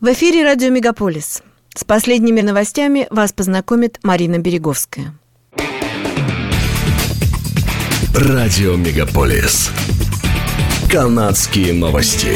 В эфире радио «Мегаполис». С последними новостями вас познакомит Марина Береговская. Радио «Мегаполис». Канадские новости.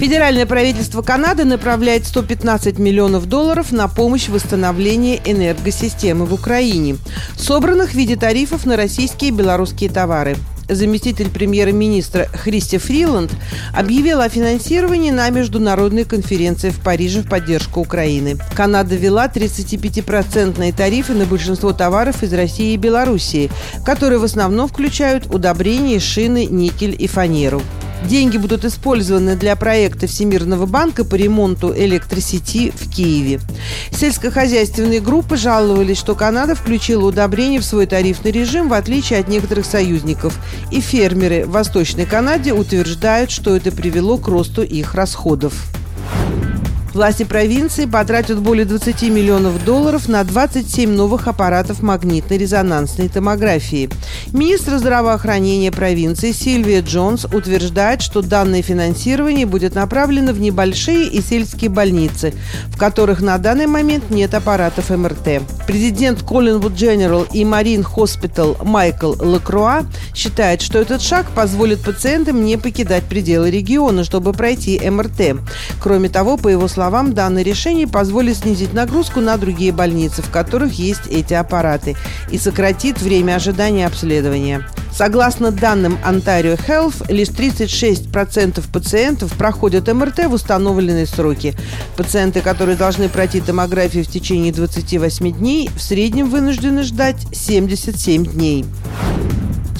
Федеральное правительство Канады направляет 115 миллионов долларов на помощь в восстановлении энергосистемы в Украине, собранных в виде тарифов на российские и белорусские товары заместитель премьер-министра Христи Фриланд объявила о финансировании на международной конференции в Париже в поддержку Украины. Канада ввела 35-процентные тарифы на большинство товаров из России и Белоруссии, которые в основном включают удобрения, шины, никель и фанеру. Деньги будут использованы для проекта Всемирного банка по ремонту электросети в Киеве. Сельскохозяйственные группы жаловались, что Канада включила удобрения в свой тарифный режим, в отличие от некоторых союзников. И фермеры в Восточной Канаде утверждают, что это привело к росту их расходов. Власти провинции потратят более 20 миллионов долларов на 27 новых аппаратов магнитно-резонансной томографии. Министр здравоохранения провинции Сильвия Джонс утверждает, что данное финансирование будет направлено в небольшие и сельские больницы, в которых на данный момент нет аппаратов МРТ. Президент Collingwood General and Marine Hospital Майкл Лекруа считает, что этот шаг позволит пациентам не покидать пределы региона, чтобы пройти МРТ. Кроме того, по его словам, словам, данное решение позволит снизить нагрузку на другие больницы, в которых есть эти аппараты, и сократит время ожидания обследования. Согласно данным Ontario Health, лишь 36% пациентов проходят МРТ в установленные сроки. Пациенты, которые должны пройти томографию в течение 28 дней, в среднем вынуждены ждать 77 дней.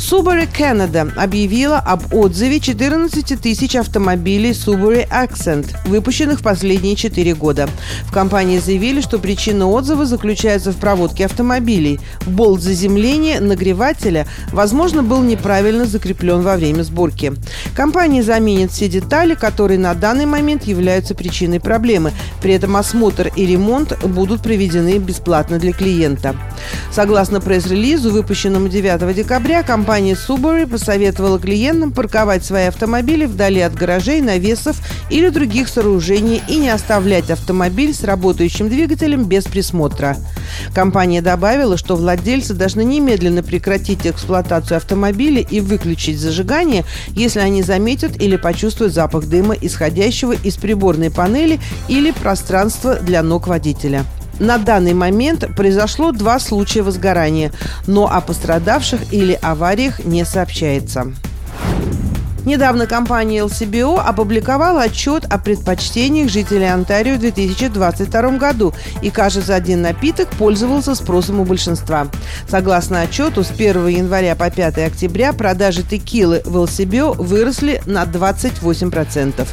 Subaru Canada объявила об отзыве 14 тысяч автомобилей Subaru Accent, выпущенных в последние 4 года. В компании заявили, что причина отзыва заключается в проводке автомобилей. Болт заземления нагревателя, возможно, был неправильно закреплен во время сборки. Компания заменит все детали, которые на данный момент являются причиной проблемы. При этом осмотр и ремонт будут проведены бесплатно для клиента. Согласно пресс-релизу, выпущенному 9 декабря, компания Компания Subaru посоветовала клиентам парковать свои автомобили вдали от гаражей, навесов или других сооружений и не оставлять автомобиль с работающим двигателем без присмотра. Компания добавила, что владельцы должны немедленно прекратить эксплуатацию автомобиля и выключить зажигание, если они заметят или почувствуют запах дыма, исходящего из приборной панели или пространства для ног водителя. На данный момент произошло два случая возгорания, но о пострадавших или авариях не сообщается. Недавно компания LCBO опубликовала отчет о предпочтениях жителей Онтарио в 2022 году, и, кажется, один напиток пользовался спросом у большинства. Согласно отчету, с 1 января по 5 октября продажи текилы в LCBO выросли на 28%.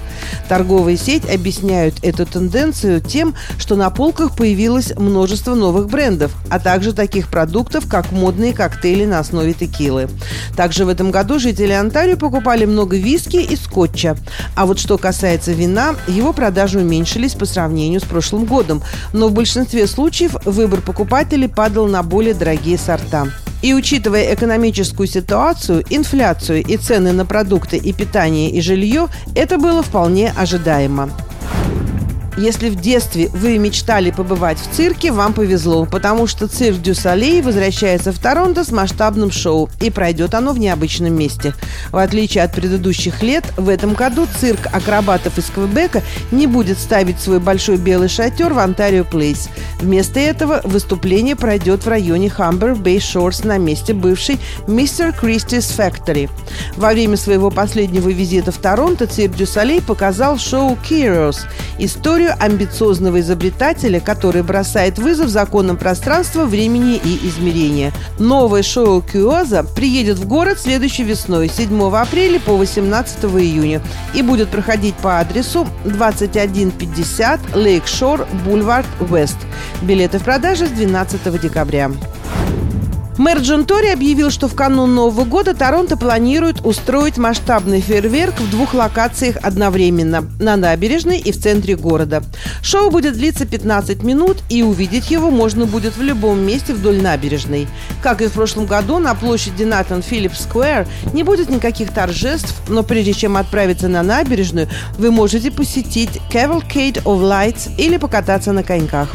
Торговая сеть объясняют эту тенденцию тем, что на полках появилось множество новых брендов, а также таких продуктов, как модные коктейли на основе текилы. Также в этом году жители Онтарио покупали много виски и скотча. А вот что касается вина, его продажи уменьшились по сравнению с прошлым годом. Но в большинстве случаев выбор покупателей падал на более дорогие сорта. И учитывая экономическую ситуацию, инфляцию и цены на продукты и питание и жилье, это было вполне ожидаемо. Если в детстве вы мечтали побывать в цирке, вам повезло, потому что цирк Дю Солей возвращается в Торонто с масштабным шоу, и пройдет оно в необычном месте. В отличие от предыдущих лет, в этом году цирк акробатов из Квебека не будет ставить свой большой белый шатер в Онтарио Плейс. Вместо этого выступление пройдет в районе Хамбер Бэй Шорс на месте бывшей Мистер Кристис Factory. Во время своего последнего визита в Торонто цирк Дю Солей показал шоу Heroes – историю историю амбициозного изобретателя, который бросает вызов законам пространства, времени и измерения. Новое шоу Киоза приедет в город следующей весной, 7 апреля по 18 июня, и будет проходить по адресу 2150 Лейкшор, Бульвар, Вест. Билеты в продаже с 12 декабря. Мэр Джон Тори объявил, что в канун Нового года Торонто планирует устроить масштабный фейерверк в двух локациях одновременно – на набережной и в центре города. Шоу будет длиться 15 минут, и увидеть его можно будет в любом месте вдоль набережной. Как и в прошлом году, на площади Натан Филлипс Сквер не будет никаких торжеств, но прежде чем отправиться на набережную, вы можете посетить Cavalcade of Lights или покататься на коньках.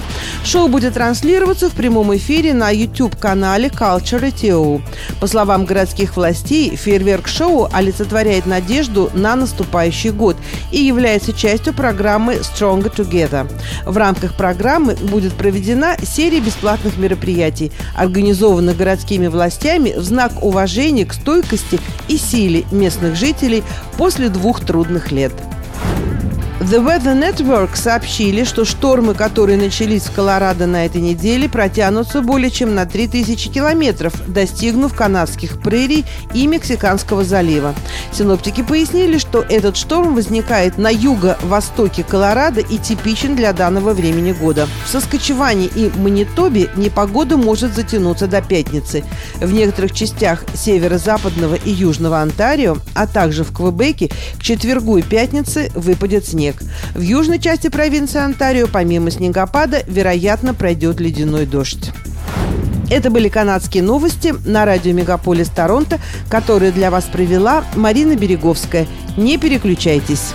Шоу будет транслироваться в прямом эфире на YouTube-канале Culture. По словам городских властей, фейерверк-шоу олицетворяет надежду на наступающий год и является частью программы Stronger Together. В рамках программы будет проведена серия бесплатных мероприятий, организованных городскими властями в знак уважения к стойкости и силе местных жителей после двух трудных лет. The Weather Network сообщили, что штормы, которые начались в Колорадо на этой неделе, протянутся более чем на 3000 километров, достигнув канадских прерий и Мексиканского залива. Синоптики пояснили, что этот шторм возникает на юго-востоке Колорадо и типичен для данного времени года. В Соскочеване и Манитобе непогода может затянуться до пятницы. В некоторых частях северо-западного и южного Онтарио, а также в Квебеке к четвергу и пятнице выпадет снег снег. В южной части провинции Онтарио помимо снегопада, вероятно, пройдет ледяной дождь. Это были канадские новости на радио «Мегаполис Торонто», которые для вас провела Марина Береговская. Не переключайтесь.